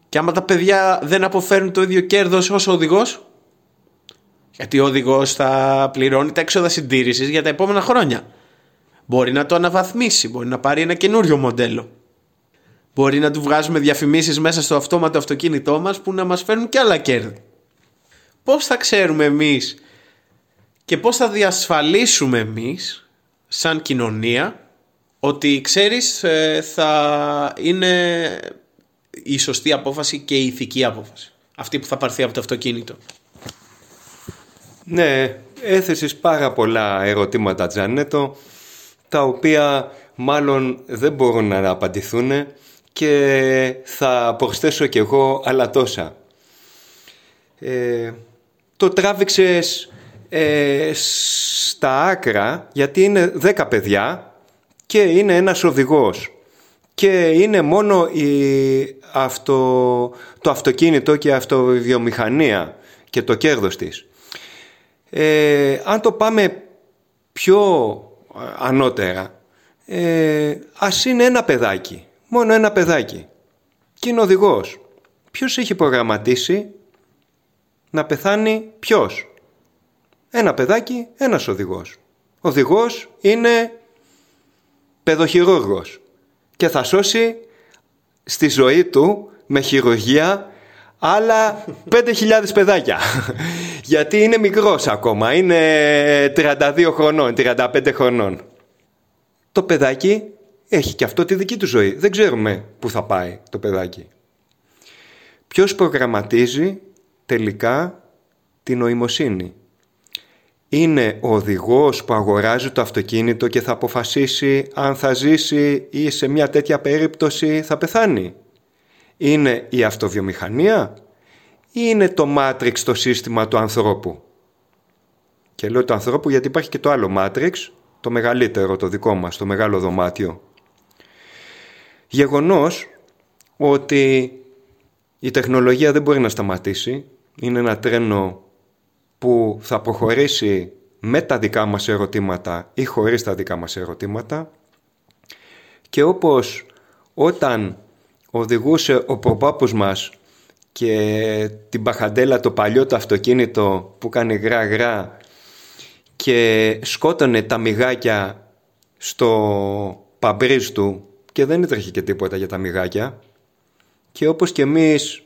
Και άμα τα παιδιά δεν αποφέρουν το ίδιο κέρδος ως ο οδηγός, γιατί ο οδηγός θα πληρώνει τα έξοδα συντήρησης για τα επόμενα χρόνια. Μπορεί να το αναβαθμίσει, μπορεί να πάρει ένα καινούριο μοντέλο. Μπορεί να του βγάζουμε διαφημίσεις μέσα στο αυτόματο αυτοκίνητό μας που να μας φέρνουν και άλλα κέρδη. Πώς θα ξέρουμε εμείς και πώς θα διασφαλίσουμε εμείς σαν κοινωνία ότι ξέρεις ε, θα είναι η σωστή απόφαση και η ηθική απόφαση. Αυτή που θα πάρθει από το αυτοκίνητο; Ναι, έθεσες πάρα πολλά ερωτήματα Τζανέτο, τα οποία μάλλον δεν μπορούν να απαντηθούν και θα προσθέσω κι εγώ άλλα τόσα. Ε, το τράβηξες ε, στα άκρα γιατί είναι δέκα παιδιά και είναι ένας οδηγός και είναι μόνο η αυτο, το αυτοκίνητο και η αυτοβιομηχανία και το κέρδος της. Ε, αν το πάμε πιο ανώτερα. Ε, ας είναι ένα παιδάκι, μόνο ένα παιδάκι. Και είναι οδηγός. Ποιος έχει προγραμματίσει να πεθάνει ποιος; Ένα παιδάκι, ένας οδηγός. Οδηγός είναι παιδοχειρούργος και θα σώσει στη ζωή του με χειρουργία άλλα 5.000 παιδάκια. Γιατί είναι μικρός ακόμα, είναι 32 χρονών, 35 χρονών. Το παιδάκι έχει και αυτό τη δική του ζωή. Δεν ξέρουμε πού θα πάει το παιδάκι. Ποιος προγραμματίζει τελικά την νοημοσύνη; Είναι ο οδηγός που αγοράζει το αυτοκίνητο και θα αποφασίσει αν θα ζήσει ή σε μια τέτοια περίπτωση θα πεθάνει; Είναι η αυτοβιομηχανία ή είναι το Matrix το σύστημα του ανθρώπου; Και λέω του ανθρώπου γιατί υπάρχει και το άλλο Matrix, το μεγαλύτερο, το δικό μας, το μεγάλο δωμάτιο. Γεγονός ότι η τεχνολογία δεν μπορεί να σταματήσει. Είναι ένα τρένο που θα προχωρήσει με τα δικά μας ερωτήματα ή χωρίς τα δικά μας ερωτήματα. Και όπως όταν οδηγούσε ο προπάπους μας και την παχαντέλα το παλιό το αυτοκίνητο που κάνει γρά γρά και σκότωνε τα μυγάκια στο παμπρίζ του και δεν έτρεχε και τίποτα για τα μυγάκια. Και όπως και εμείς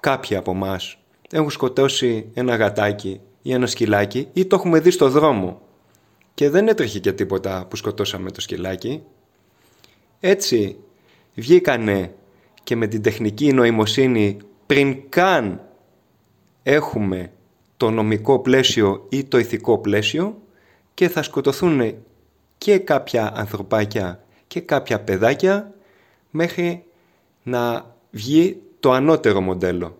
κάποιοι από εμάς έχουν σκοτώσει ένα γατάκι ή ένα σκυλάκι ή το έχουμε δει στο δρόμο και δεν έτρεχε και τίποτα που σκοτώσαμε το σκυλάκι. Έτσι βγήκανε και με την τεχνική νοημοσύνη πριν καν έχουμε το νομικό πλαίσιο ή το ηθικό πλαίσιο και θα σκοτωθούν και κάποια ανθρωπάκια και κάποια παιδάκια μέχρι να βγει το ανώτερο μοντέλο.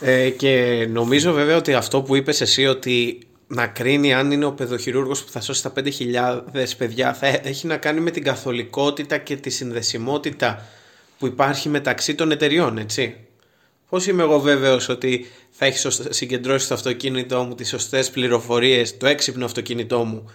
Ε, και νομίζω βέβαια ότι αυτό που είπες εσύ ότι να κρίνει αν είναι ο παιδοχειρούργος που θα σώσει τα 5.000 παιδιά θα έχει να κάνει με την καθολικότητα και τη συνδεσιμότητα που υπάρχει μεταξύ των εταιριών, έτσι. Πώς είμαι εγώ βέβαιος ότι θα έχει συγκεντρώσει το αυτοκίνητό μου τις σωστές πληροφορίες, το έξυπνο αυτοκίνητό μου,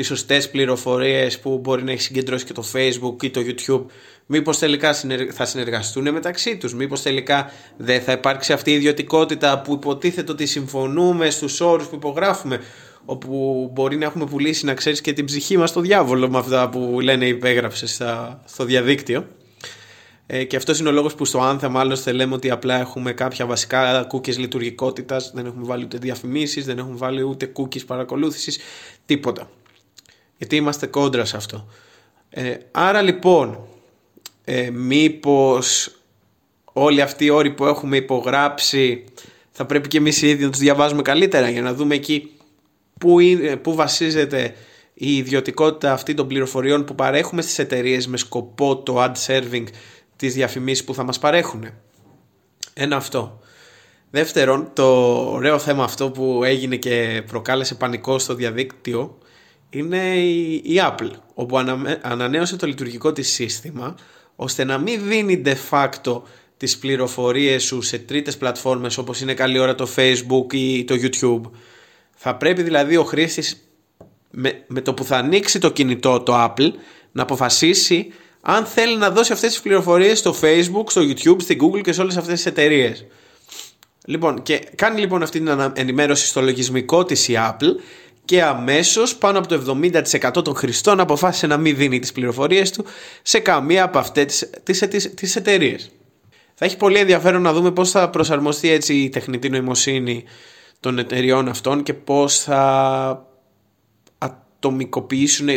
τις σωστές πληροφορίες που μπορεί να έχει συγκεντρώσει και το facebook ή το youtube. Μήπως τελικά θα συνεργαστούν μεταξύ τους; Μήπως τελικά δεν θα υπάρξει αυτή η ιδιωτικότητα που υποτίθεται ότι συμφωνούμε στους όρους που υπογράφουμε όπου μπορεί να έχουμε πουλήσει να ξέρεις και την ψυχή μας στο διάβολο με αυτά που λένε υπέγραψε στο διαδίκτυο. Ε, και αυτός είναι ο λόγος που στο Anthem άλλωστε λέμε ότι απλά έχουμε κάποια βασικά cookies λειτουργικότητας. Δεν έχουμε βάλει ούτε διαφημίσεις, δεν έχουμε βάλει ούτε cookies παρακολούθησης, τίποτα γιατί είμαστε κόντρα σε αυτό. Ε, άρα λοιπόν, ε, μήπως όλοι αυτοί οι όροι που έχουμε υπογράψει θα πρέπει και εμείς οι ίδιοι να τους διαβάζουμε καλύτερα για να δούμε εκεί πού, πού βασίζεται η ιδιωτικότητα αυτή των πληροφοριών που παρέχουμε στις εταιρείες με σκοπό το ad serving τις διαφημίσεις που θα μας παρέχουν. Ένα αυτό. Δεύτερον, το ωραίο θέμα αυτό που έγινε και προκάλεσε πανικό στο διαδίκτυο είναι η, Apple, όπου ανανέωσε το λειτουργικό της σύστημα ώστε να μην δίνει de facto τις πληροφορίες σου σε τρίτες πλατφόρμες όπως είναι καλή ώρα το Facebook ή το YouTube. Θα πρέπει δηλαδή ο χρήστης με, με το που θα ανοίξει το κινητό το Apple να αποφασίσει αν θέλει να δώσει αυτές τις πληροφορίες στο Facebook, στο YouTube, στην Google και σε όλες αυτές τις εταιρείες. Λοιπόν, και κάνει λοιπόν αυτή την ενημέρωση στο λογισμικό της η Apple και αμέσως πάνω από το 70% των χρηστών αποφάσισε να μην δίνει τις πληροφορίες του σε καμία από αυτές τις, τις, τις εταιρείες. Θα έχει πολύ ενδιαφέρον να δούμε πώς θα προσαρμοστεί έτσι η τεχνητή νοημοσύνη των εταιριών αυτών και πώς θα ατομικοποιήσουν,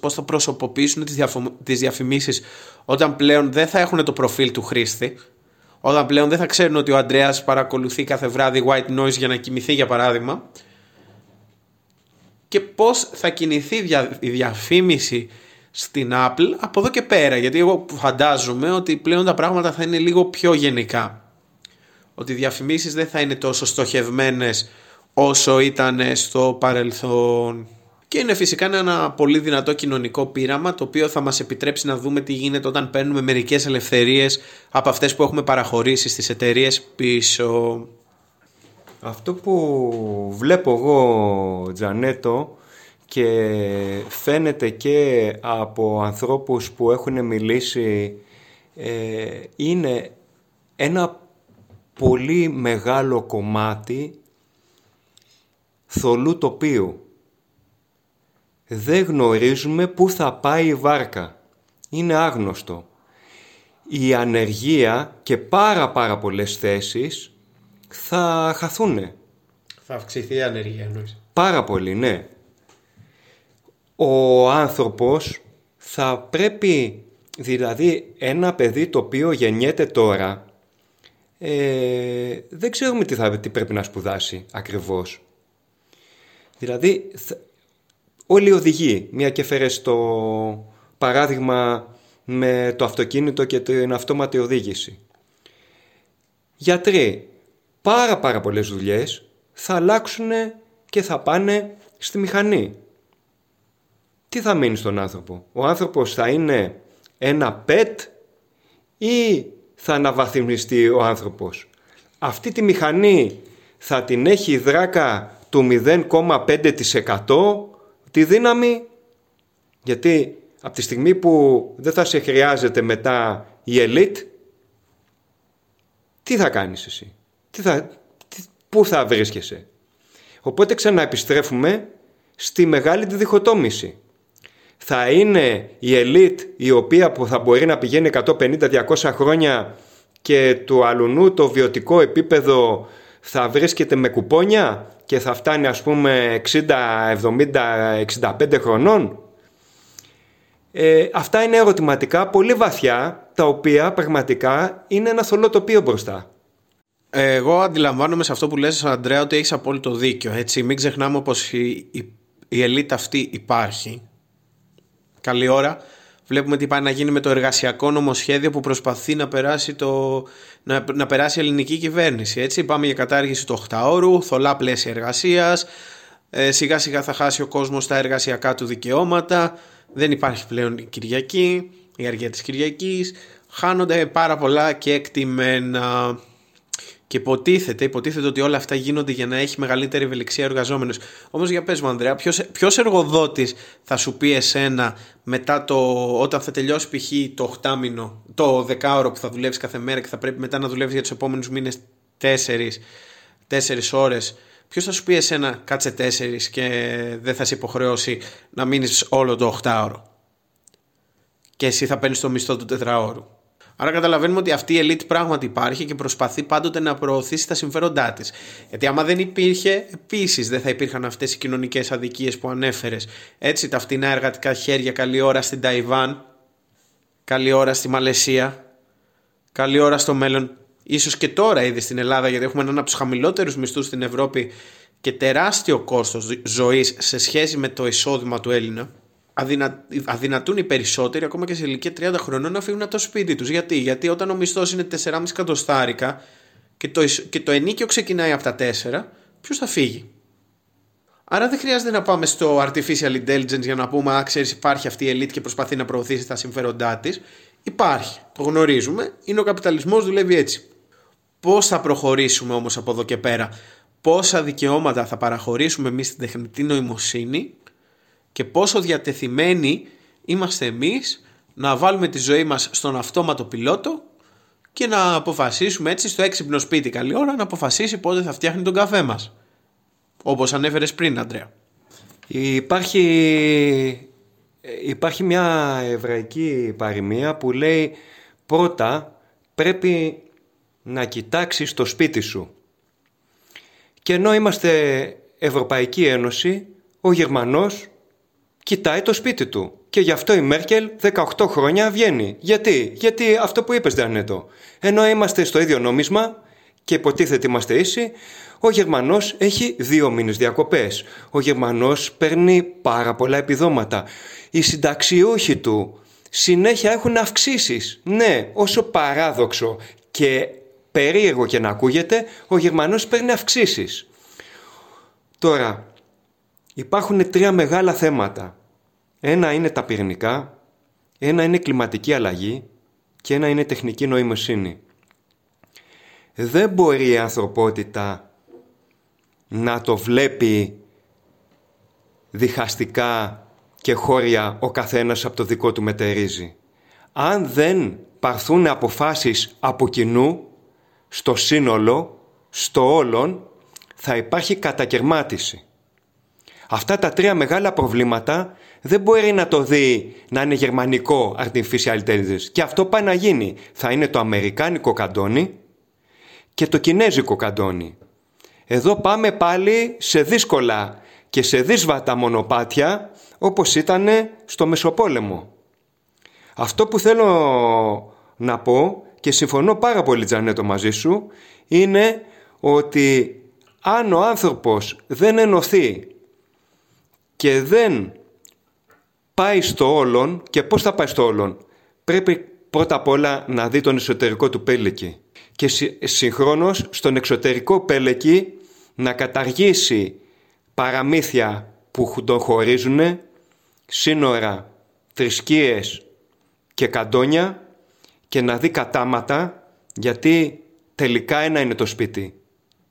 πώς θα προσωποποιήσουν τις, διαφημίσει τις διαφημίσεις όταν πλέον δεν θα έχουν το προφίλ του χρήστη όταν πλέον δεν θα ξέρουν ότι ο Αντρέας παρακολουθεί κάθε βράδυ white noise για να κοιμηθεί για παράδειγμα και πώς θα κινηθεί η διαφήμιση στην Apple από εδώ και πέρα. Γιατί εγώ φαντάζομαι ότι πλέον τα πράγματα θα είναι λίγο πιο γενικά. Ότι οι διαφημίσεις δεν θα είναι τόσο στοχευμένες όσο ήταν στο παρελθόν. Και είναι φυσικά ένα πολύ δυνατό κοινωνικό πείραμα το οποίο θα μας επιτρέψει να δούμε τι γίνεται όταν παίρνουμε μερικές ελευθερίες από αυτές που έχουμε παραχωρήσει στις εταιρείες πίσω. Αυτό που βλέπω εγώ, Τζανέτο, και φαίνεται και από ανθρώπους που έχουν μιλήσει ε, είναι ένα πολύ μεγάλο κομμάτι θολού τοπίου. Δεν γνωρίζουμε πού θα πάει η βάρκα. Είναι άγνωστο. Η ανεργία και πάρα πάρα πολλές θέσεις θα χαθούνε. Θα αυξηθεί η ανεργία εννοείς. Πάρα πολύ, ναι. Ο άνθρωπος θα πρέπει, δηλαδή ένα παιδί το οποίο γεννιέται τώρα, ε, δεν ξέρουμε τι, θα, τι πρέπει να σπουδάσει ακριβώς. Δηλαδή, όλοι οι οδηγοί, μια και φέρε το παράδειγμα με το αυτοκίνητο και την αυτόματη οδήγηση. Γιατροί, πάρα πάρα πολλές δουλειές θα αλλάξουν και θα πάνε στη μηχανή. Τι θα μείνει στον άνθρωπο; Ο άνθρωπος θα είναι ένα pet ή θα αναβαθμιστεί ο άνθρωπος; Αυτή τη μηχανή θα την έχει η δράκα του 0,5% τη δύναμη; Γιατί από τη στιγμή που δεν θα σε χρειάζεται μετά η ελίτ τι θα κάνεις εσύ, τι θα, πού θα βρίσκεσαι. Οπότε ξαναεπιστρέφουμε στη μεγάλη τη διχοτόμηση. Θα είναι η ελίτ η οποία που θα μπορεί να πηγαίνει 150-200 χρόνια και του αλουνού το βιωτικό επίπεδο θα βρίσκεται με κουπόνια και θα φτάνει ας πούμε 60, 70, 65 χρονών. Ε, αυτά είναι ερωτηματικά πολύ βαθιά τα οποία πραγματικά είναι ένα θολό τοπίο μπροστά. Εγώ αντιλαμβάνομαι σε αυτό που λες Αντρέα ότι έχεις απόλυτο δίκιο έτσι. Μην ξεχνάμε πως η, η, η ελίτ αυτή υπάρχει. Καλή ώρα Βλέπουμε τι πάει να γίνει με το εργασιακό νομοσχέδιο που προσπαθεί να περάσει, το, να, να περάσει η ελληνική κυβέρνηση. Έτσι. Πάμε για κατάργηση του 8 ώρου, θολά πλαίσια εργασίας. Ε, σιγά σιγά θα χάσει ο κόσμος τα εργασιακά του δικαιώματα. Δεν υπάρχει πλέον η Κυριακή, η αργία της Κυριακής. Χάνονται πάρα πολλά και εκτιμένα. Και υποτίθεται, υποτίθεται ότι όλα αυτά γίνονται για να έχει μεγαλύτερη ευελιξία ο εργαζόμενο. Όμως για πες μου, Ανδρέα, ποιος εργοδότης θα σου πει εσένα μετά το. όταν θα τελειώσει π.χ. το 8 μήνο, το 10ωρο που θα δουλεύεις κάθε μέρα και θα πρέπει μετά να δουλεύεις για τους επόμενους μήνες 4, 4 ώρες. Ποιος θα σου πει εσένα κάτσε 4 και δεν θα σε υποχρεώσει να μείνεις όλο το 8ωρο. Και εσύ θα παίρνεις το μισθό του 4ωρου. Άρα καταλαβαίνουμε ότι αυτή η elite πράγματι υπάρχει και προσπαθεί πάντοτε να προωθήσει τα συμφέροντά της. Γιατί άμα δεν υπήρχε, επίσης δεν θα υπήρχαν αυτές οι κοινωνικές αδικίες που ανέφερες. Έτσι, τα φτηνά εργατικά χέρια, καλή ώρα στην Ταϊβάν, καλή ώρα στη Μαλαισία, καλή ώρα στο μέλλον. Ίσως και τώρα ήδη στην Ελλάδα, γιατί έχουμε έναν από τους χαμηλότερους μισθούς στην Ευρώπη και τεράστιο κόστος ζωής σε σχέση με το εισόδημα του Έλληνα αδυνα, αδυνατούν οι περισσότεροι ακόμα και σε ηλικία 30 χρονών να φύγουν από το σπίτι τους. Γιατί, Γιατί όταν ο μισθός είναι 4,5 εκατοστάρικα και το, και το ενίκιο ξεκινάει από τα 4, ποιος θα φύγει; Άρα δεν χρειάζεται να πάμε στο artificial intelligence για να πούμε, α, ξέρεις, υπάρχει αυτή η elite και προσπαθεί να προωθήσει τα συμφέροντά της. Υπάρχει, το γνωρίζουμε, είναι ο καπιταλισμός, δουλεύει έτσι. Πώς θα προχωρήσουμε όμως από εδώ και πέρα, πόσα δικαιώματα θα παραχωρήσουμε εμείς στην τεχνητή νοημοσύνη και πόσο διατεθειμένοι είμαστε εμείς να βάλουμε τη ζωή μας στον αυτόματο πιλότο και να αποφασίσουμε έτσι στο έξυπνο σπίτι καλή ώρα να αποφασίσει πότε θα φτιάχνει τον καφέ μας. Όπως ανέφερες πριν, Αντρέα. Υπάρχει, υπάρχει μια εβραϊκή παροιμία που λέει πρώτα πρέπει να κοιτάξεις το σπίτι σου. Και ενώ είμαστε Ευρωπαϊκή Ένωση, ο Γερμανός κοιτάει το σπίτι του. Και γι' αυτό η Μέρκελ 18 χρόνια βγαίνει. Γιατί, Γιατί αυτό που είπες δεν είναι το. Ενώ είμαστε στο ίδιο νόμισμα και υποτίθεται είμαστε ίσοι, ο Γερμανός έχει δύο μήνες διακοπές. Ο Γερμανός παίρνει πάρα πολλά επιδόματα. Οι συνταξιούχοι του συνέχεια έχουν αυξήσεις. Ναι, όσο παράδοξο και περίεργο και να ακούγεται, ο Γερμανός παίρνει αυξήσεις. Τώρα, Υπάρχουν τρία μεγάλα θέματα. Ένα είναι τα πυρηνικά, ένα είναι κλιματική αλλαγή και ένα είναι τεχνική νοημοσύνη. Δεν μπορεί η ανθρωπότητα να το βλέπει διχαστικά και χώρια ο καθένας από το δικό του μετερίζει. Αν δεν παρθούν αποφάσεις από κοινού, στο σύνολο, στο όλον, θα υπάρχει κατακαιρμάτιση. Αυτά τα τρία μεγάλα προβλήματα δεν μπορεί να το δει να είναι γερμανικό artificial intelligence. Και αυτό πάει να γίνει. Θα είναι το αμερικάνικο καντόνι και το κινέζικο καντόνι. Εδώ πάμε πάλι σε δύσκολα και σε δύσβατα μονοπάτια όπως ήταν στο Μεσοπόλεμο. Αυτό που θέλω να πω και συμφωνώ πάρα πολύ Τζανέτο μαζί σου είναι ότι αν ο άνθρωπος δεν ενωθεί και δεν πάει στο όλον. Και πώς θα πάει στο όλον; Πρέπει πρώτα απ' όλα να δει τον εσωτερικό του πέλεκι. Και συγχρόνως στον εξωτερικό πέλεκι να καταργήσει παραμύθια που τον χωρίζουν, σύνορα, θρησκείες και καντόνια. Και να δει κατάματα γιατί τελικά ένα είναι το σπίτι.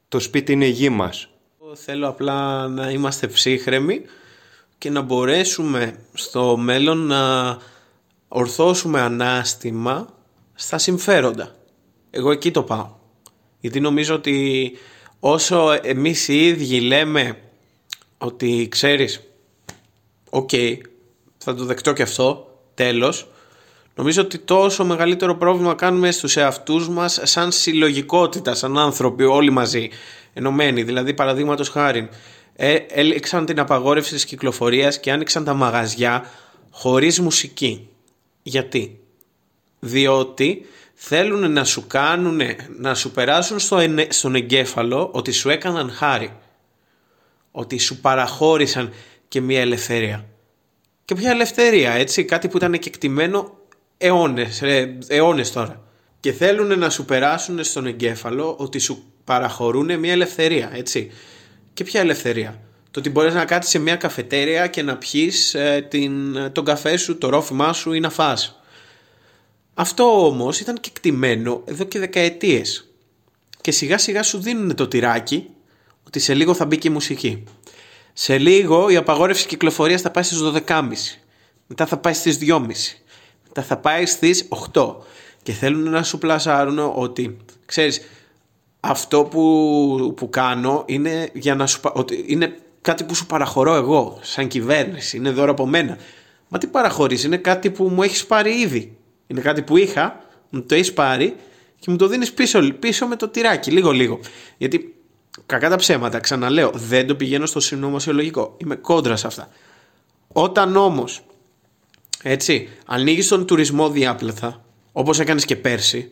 Το σπίτι είναι η γη μας. Θέλω απλά να είμαστε ψύχρεμοι και να μπορέσουμε στο μέλλον να ορθώσουμε ανάστημα στα συμφέροντα. Εγώ εκεί το πάω. Γιατί νομίζω ότι όσο εμείς οι ίδιοι λέμε ότι ξέρεις, οκ, θα το δεχτώ και αυτό, τέλος, νομίζω ότι τόσο μεγαλύτερο πρόβλημα κάνουμε στους εαυτούς μας σαν συλλογικότητα, σαν άνθρωποι όλοι μαζί, ενωμένοι. Δηλαδή παραδείγματος χάρη, ε, έληξαν την απαγόρευση της κυκλοφορίας και άνοιξαν τα μαγαζιά χωρίς μουσική. Γιατί; Διότι θέλουν να σου κάνουν, να σου περάσουν στο, στον εγκέφαλο ότι σου έκαναν χάρη. Ότι σου παραχώρησαν και μια ελευθερία. Και ποια ελευθερία, έτσι, κάτι που ήταν κεκτημένο αιώνες, ε, αιώνες τώρα. Και θέλουν να σου περάσουν στον εγκέφαλο ότι σου παραχωρούν μια ελευθερία, έτσι. Και ποια ελευθερία; Το ότι μπορείς να κάτσεις σε μια καφετέρια και να πιείς ε, την, τον καφέ σου, το ρόφημά σου ή να φας. Αυτό όμως ήταν και κτημένο εδώ και δεκαετίες. Και σιγά σιγά σου δίνουν το τυράκι ότι σε λίγο θα μπει και η μουσική. Σε λίγο η απαγόρευση κυκλοφορίας θα πάει στις 12.30. Μετά θα πάει στις 2.30. Μετά θα πάει στις 8. Και θέλουν να σου πλασάρουν ότι, ξέρεις, αυτό που, που κάνω είναι, για να σου, ότι είναι κάτι που σου παραχωρώ εγώ, σαν κυβέρνηση, είναι δώρο από μένα. Μα τι παραχωρείς, είναι κάτι που μου έχεις πάρει ήδη. Είναι κάτι που είχα, μου το έχεις πάρει και μου το δίνεις πίσω, πίσω με το τυράκι, λίγο-λίγο. Γιατί κακά τα ψέματα, ξαναλέω, δεν το πηγαίνω στο συνωμοσιολογικό. Είμαι κόντρα σε αυτά. Όταν όμως, έτσι, ανοίγεις τον τουρισμό διάπλαθα, όπως έκανες και πέρσι,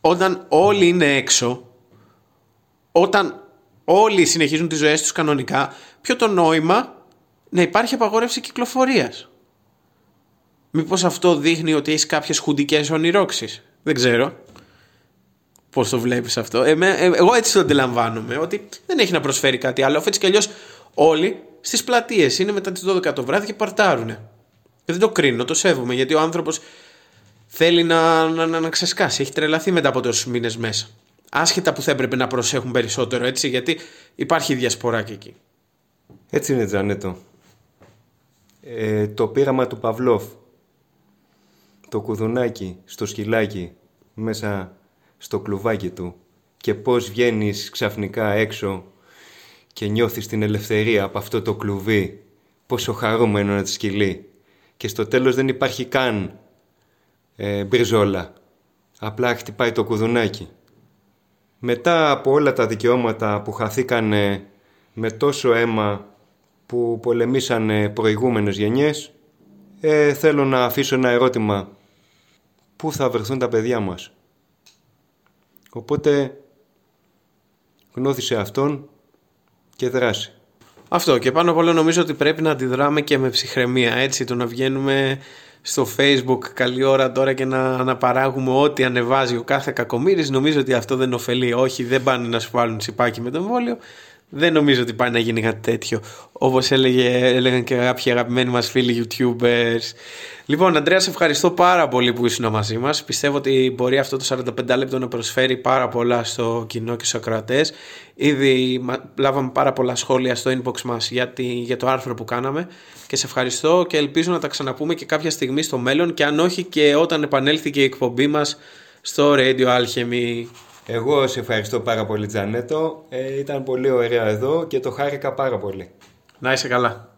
όταν όλοι είναι έξω, όταν όλοι συνεχίζουν τις ζωές τους κανονικά, ποιο το νόημα να υπάρχει απαγόρευση κυκλοφορίας; Μήπως αυτό δείχνει ότι έχεις κάποιες χουντικές ονειρώξεις. Δεν ξέρω. Πώς το βλέπεις αυτό. Ε, εγώ έτσι το αντιλαμβάνομαι. Ότι δεν έχει να προσφέρει κάτι άλλο. Έτσι κι αλλιώς όλοι στις πλατείες είναι μετά τις 12 το βράδυ και παρτάρουνε. Και δεν το κρίνω, το σέβομαι. Γιατί ο άνθρωπος θέλει να, να, να, να ξεσκάσει. Έχει τρελαθεί μετά από τόσους μήνες μέσα. Άσχετα που θα έπρεπε να προσέχουν περισσότερο έτσι. Γιατί υπάρχει διασπορά και εκεί. Έτσι είναι Τζανέτο. Ε, το πείραμα του Παυλόφ το κουδουνάκι στο σκυλάκι μέσα στο κλουβάκι του και πώς βγαίνεις ξαφνικά έξω και νιώθεις την ελευθερία από αυτό το κλουβί πόσο χαρούμενο είναι το σκυλί και στο τέλος δεν υπάρχει καν ε, μπριζόλα απλά χτυπάει το κουδουνάκι μετά από όλα τα δικαιώματα που χαθήκανε με τόσο αίμα που πολεμήσανε προηγούμενες γενιές ε, θέλω να αφήσω ένα ερώτημα πού θα βρεθούν τα παιδιά μας; Οπότε γνώθησε αυτόν και δράσει. Αυτό και πάνω απ' όλα νομίζω ότι πρέπει να αντιδράμε και με ψυχραιμία έτσι το να βγαίνουμε στο facebook καλή ώρα τώρα και να αναπαράγουμε ό,τι ανεβάζει ο κάθε κακομύρης. Νομίζω ότι αυτό δεν ωφελεί. Όχι δεν πάνε να σου βάλουν τσιπάκι με το εμβόλιο δεν νομίζω ότι πάει να γίνει κάτι τέτοιο. Όπως έλεγε, έλεγαν και κάποιοι αγαπημένοι μας φίλοι YouTubers. Λοιπόν, Αντρέα, σε ευχαριστώ πάρα πολύ που ήσουν μαζί μας. Πιστεύω ότι μπορεί αυτό το 45 λεπτό να προσφέρει πάρα πολλά στο κοινό και στους ακροατές. Ήδη λάβαμε πάρα πολλά σχόλια στο inbox μας για, για το άρθρο που κάναμε και σε ευχαριστώ και ελπίζω να τα ξαναπούμε και κάποια στιγμή στο μέλλον και αν όχι και όταν επανέλθει και η εκπομπή μας στο Radio Alchemy. Εγώ σε ευχαριστώ πάρα πολύ Τζανέτο. Ε, ήταν πολύ ωραία εδώ και το χάρηκα πάρα πολύ. Να είσαι καλά.